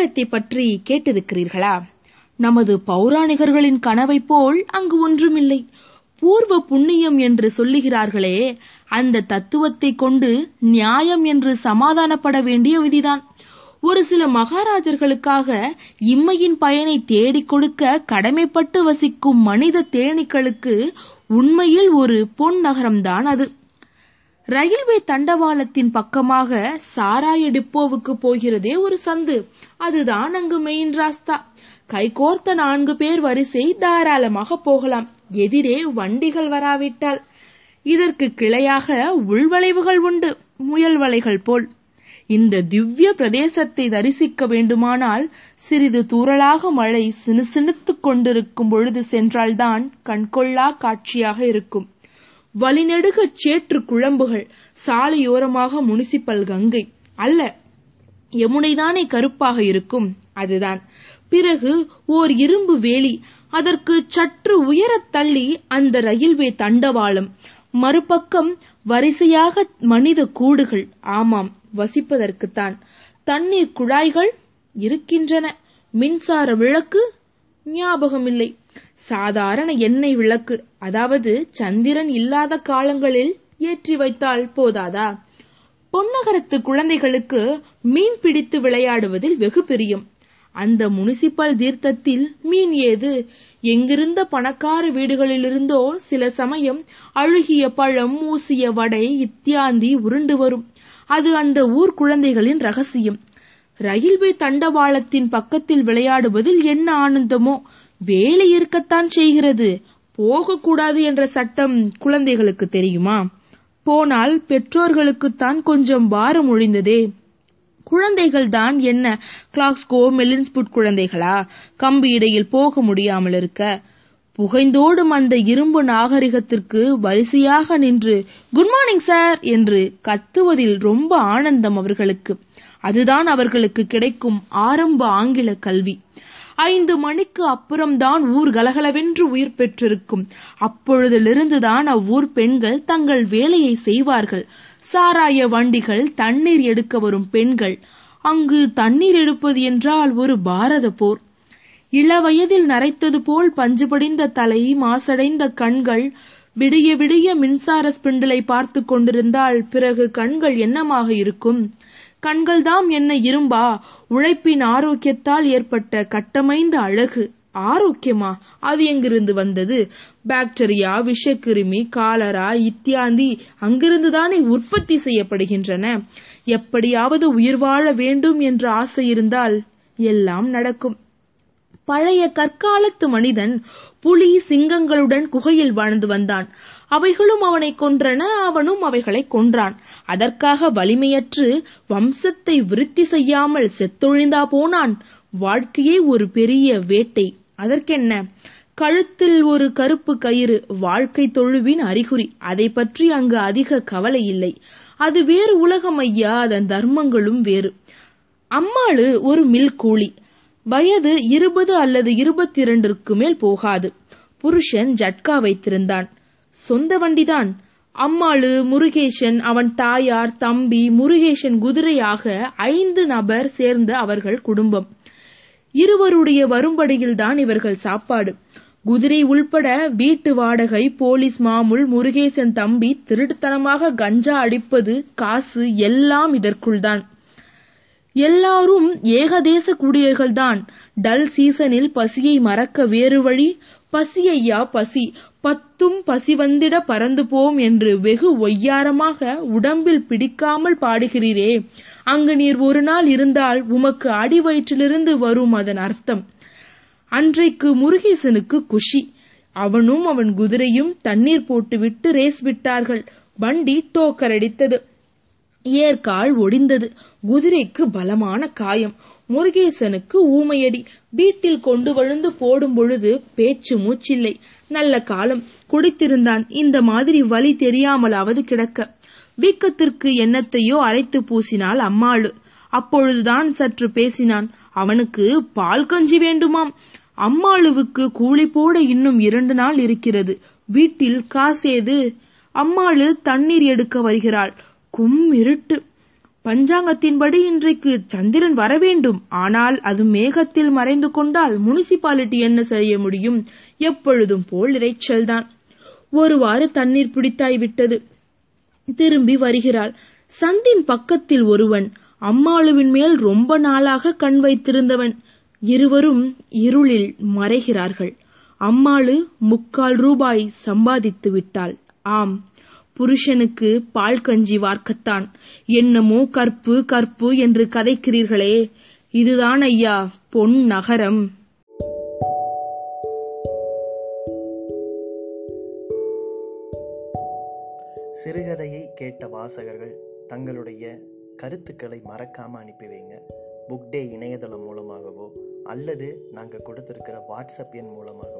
பொன்னகரத்தை பற்றி கேட்டிருக்கிறீர்களா? நமது பௌராணிகர்களின் கனவை போல் அங்கு ஒன்றுமில்லை. பூர்வ புண்ணியம் என்று சொல்லுகிறார்களே அந்த தத்துவத்தை கொண்டு நியாயம் என்று சமாதானப்பட வேண்டிய விதிதான். ஒரு சில மகாராஜர்களுக்காக இம்மையின் பயனை தேடிக் கொடுக்க கடமைப்பட்டு வசிக்கும் மனித தேனீக்களுக்கு உண்மையில் ஒரு பொன் நகரம்தான் அது. ரயில்வே தண்டவாளத்தின் பக்கமாக சாராய டிப்போவுக்கு போகிறதே ஒரு சந்து. அதுதான் அங்கு மெயின் ராஸ்தா. கைகோர்த்த நான்கு பேர் வரிசை தாராளமாக போகலாம். எதிரே வண்டிகள் வராவிட்டால். இதற்கு கிளையாக உள்வளைவுகள் உண்டு. முயல் வலைகள் போல். இந்த திவ்ய பிரதேசத்தை தரிசிக்க வேண்டுமானால் சிறிது தூறலாக மழை சினுசினுத்துக் கொண்டிருக்கும் பொழுது சென்றால்தான் கண்கொள்ளா காட்சியாக இருக்கும். வழிநெடுகச் சேற்று குழம்புகள் சாலையோரமாக முனிசிபல் கங்கை. அல்ல யமுனைதானே கருப்பாக இருக்கும் அதுதான். பிறகு ஓர் இரும்பு வேலி அதற்கு சற்று உயரத் தள்ளி அந்த ரயில்வே தண்டவாளம். மறுபக்கம் வரிசையாக மனித கூடுகள் ஆமாம் வசிப்பதற்குத்தான். தண்ணீர் குழாய்கள் இருக்கின்றன. மின்சார விளக்கு ஞாபகமில்லை. சாதாரண எண்ணெய் விளக்கு அதாவது சந்திரன் இல்லாத காலங்களில் ஏற்றி வைத்தால் போதாதா? பொன்னகரத்து குழந்தைகளுக்கு மீன் பிடித்து விளையாடுவதில் வெகு பிரியம். அந்த முனிசிபல் தீர்த்தத்தில் மீன் ஏது? எங்கிருந்த பணக்கார வீடுகளிலிருந்தோ சில சமயம் அழுகிய பழம் மூசிய வடை இத்தியாந்தி உருண்டு வரும். அது அந்த ஊர் குழந்தைகளின் ரகசியம். ரயில்வே தண்டவாளத்தின் பக்கத்தில் விளையாடுவதில் என்ன ஆனந்தமோ? வேலை இருக்கத்தான் செய்கிறது. போகக்கூடாது என்ற சட்டம் குழந்தைகளுக்கு தெரியுமா? போனால் பெற்றோர்களுக்குத்தான் கொஞ்சம் பாரம் ஒழிந்ததே. குழந்தைகள் தான் என்ன? கிளாக்ஸ்கோ மெலின்ஸ்புட் குழந்தைகளா? கம்பி இடையில் போக முடியாமல் இருக்க. புகைந்தோடும் அந்த இரும்பு நாகரிகத்திற்கு வரிசையாக நின்று குட் மார்னிங் சார் என்று கத்துவதில் ரொம்ப ஆனந்தம் அவர்களுக்கு. அதுதான் அவர்களுக்கு கிடைக்கும் ஆரம்ப ஆங்கில கல்வி. ஐந்து மணிக்கு அப்புறம்தான் ஊர் கலகலவென்று உயிர் பெற்றிருக்கும். அப்பொழுதிலிருந்துதான் அவ்வூர் பெண்கள் தங்கள் வேலையை செய்வார்கள். சாராய வண்டிகள் தண்ணீர் எடுக்க வரும் பெண்கள். அங்கு தண்ணீர் எடுப்பது என்றால் ஒரு பாரத போர். இளவயதில் நரைத்தது போல் பஞ்சு படிந்த தலை மாசடைந்த கண்கள் விடிய விடிய மின்சார ஸ்பிண்டிலை பார்த்து கொண்டிருந்தால் பிறகு கண்கள் என்னமாக இருக்கும்? கண்கள்தாம் என்ன இரும்பா. உழைப்பின் ஆரோக்கியத்தால் ஏற்பட்ட கட்டமைந்த அழகு. ஆரோக்கியமா? அது எங்கிருந்து வந்தது? பாக்டீரியா விஷக்கிருமி காலரா இத்தியாந்தி அங்கிருந்துதானே உற்பத்தி செய்யப்படுகின்றன. எப்படியாவது உயிர் வாழ வேண்டும் என்ற ஆசை இருந்தால் எல்லாம் நடக்கும். பழைய கற்காலத்து மனிதன் புலி சிங்கங்களுடன் குகையில் வாழ்ந்து வந்தான். அவைகளும் அவனை கொன்றன அவனும் அவைகளை கொன்றான். அதற்காக வலிமையற்று வம்சத்தை விருத்தி செய்யாமல் செத்தொழிந்தா போனான். வாழ்க்கையே ஒரு பெரிய வேட்டை. அதற்கென்ன? கழுத்தில் ஒரு கருப்பு கயிறு வாழ்க்கை தொழுவின் அறிகுறி. அதை பற்றி அங்கு அதிக கவலை இல்லை. அது வேறு உலகம் ஐயா அதன் தர்மங்களும் வேறு. அம்மாளு ஒரு மில் கூலி வயது இருபது அல்லது இருபத்தி இரண்டிற்கு மேல் போகாது. புருஷன் ஜட்கா வைத்திருந்தான். சொந்த வண்டிதான். அம்மாளு முருகேசன் அவன் தாயார் தம்பி முருகேசன் குதிரையாக ஐந்து நபர் சேர்ந்த அவர்கள் குடும்பம். இருவருடைய வரும்படியில்தான் இவர்கள் சாப்பாடு. குதிரை உள்பட வீட்டு வாடகை போலீஸ் மாமுல் முருகேசன் தம்பி திருட்டுத்தனமாக கஞ்சா அடிப்பது காசு எல்லாம் இதற்குள்தான். எல்லாரும் ஏகதேச குடியர்கள்தான். டல் சீசனில் பசியை மறக்க வேறு வழி பசியையா பசி பத்தும் பசி வந்திட பறந்து போம் என்று வெகு ஒய்யாரமாக உடம்பில் பிடிக்காமல் பாடுகிறீரே. அங்கு நீர் ஒரு நாள் இருந்தால் உமக்கு அடி வயிற்றிலிருந்து வரும் அதன் அர்த்தம். அன்றைக்கு முருகேசனுக்கு குஷி. அவனும் அவன் குதிரையும் தண்ணீர் போட்டுவிட்டு ரேஸ் விட்டார்கள். வண்டி தோக்கரடித்தது. ஏற்கால் ஒடிந்தது. குதிரைக்கு பலமான காயம். முருகேசனுக்கு ஊமையடி. வீட்டில் கொண்டு வழுந்து போடும் பொழுது பேச்சு மூச்சில்லை. நல்ல காலம். குடித்திருந்தான். இந்த மாதிரி வழி தெரியாமலாவது கிடக்க. வீக்கத்திற்கு எண்ணத்தையோ அரைத்து பூசினாள் அம்மாளு. அப்பொழுதுதான் சற்று பேசினான். அவனுக்கு பால் கஞ்சி வேண்டுமாம். அம்மாளுவுக்கு கூலி போட இன்னும் இரண்டு நாள் இருக்கிறது. வீட்டில் காசேது. அம்மாளு தண்ணீர் எடுக்க வருகிறாள். கும் இருட்டு. பஞ்சாங்கத்தின்படி இன்றைக்கு சந்திரன் வரவேண்டும் ஆனால் அது மேகத்தில் மறைந்து கொண்டால் முனிசிபாலிட்டி என்ன செய்ய முடியும்? எப்பொழுதும் போல் இறைச்சல்தான் ஒருவாறு தண்ணீர் பிடித்தாய் விட்டது. திரும்பி வருகிறாள். சந்தின் பக்கத்தில் ஒருவன். அம்மாளுவின் மேல் ரொம்ப நாளாக கண் வைத்திருந்தவன். இருவரும் இருளில் மறைகிறார்கள். அம்மாளு முக்கால் ரூபாய் சம்பாதித்து விட்டாள். ஆம். புருஷனுக்கு பால் கஞ்சி வார்க்கத்தான். என்னமோ கற்பு கற்பு என்று கதைக்கிறீர்களே. இதுதான் ஐயா பொன் நகரம். சிறுகதையை கேட்ட வாசகர்கள் தங்களுடைய கருத்துக்களை மறக்காம அனுப்பி வைங்க. புக் டே இணையதளம் மூலமாகவோ அல்லது நாங்கள் கொடுத்திருக்கிற வாட்ஸ்அப் எண் மூலமாகவோ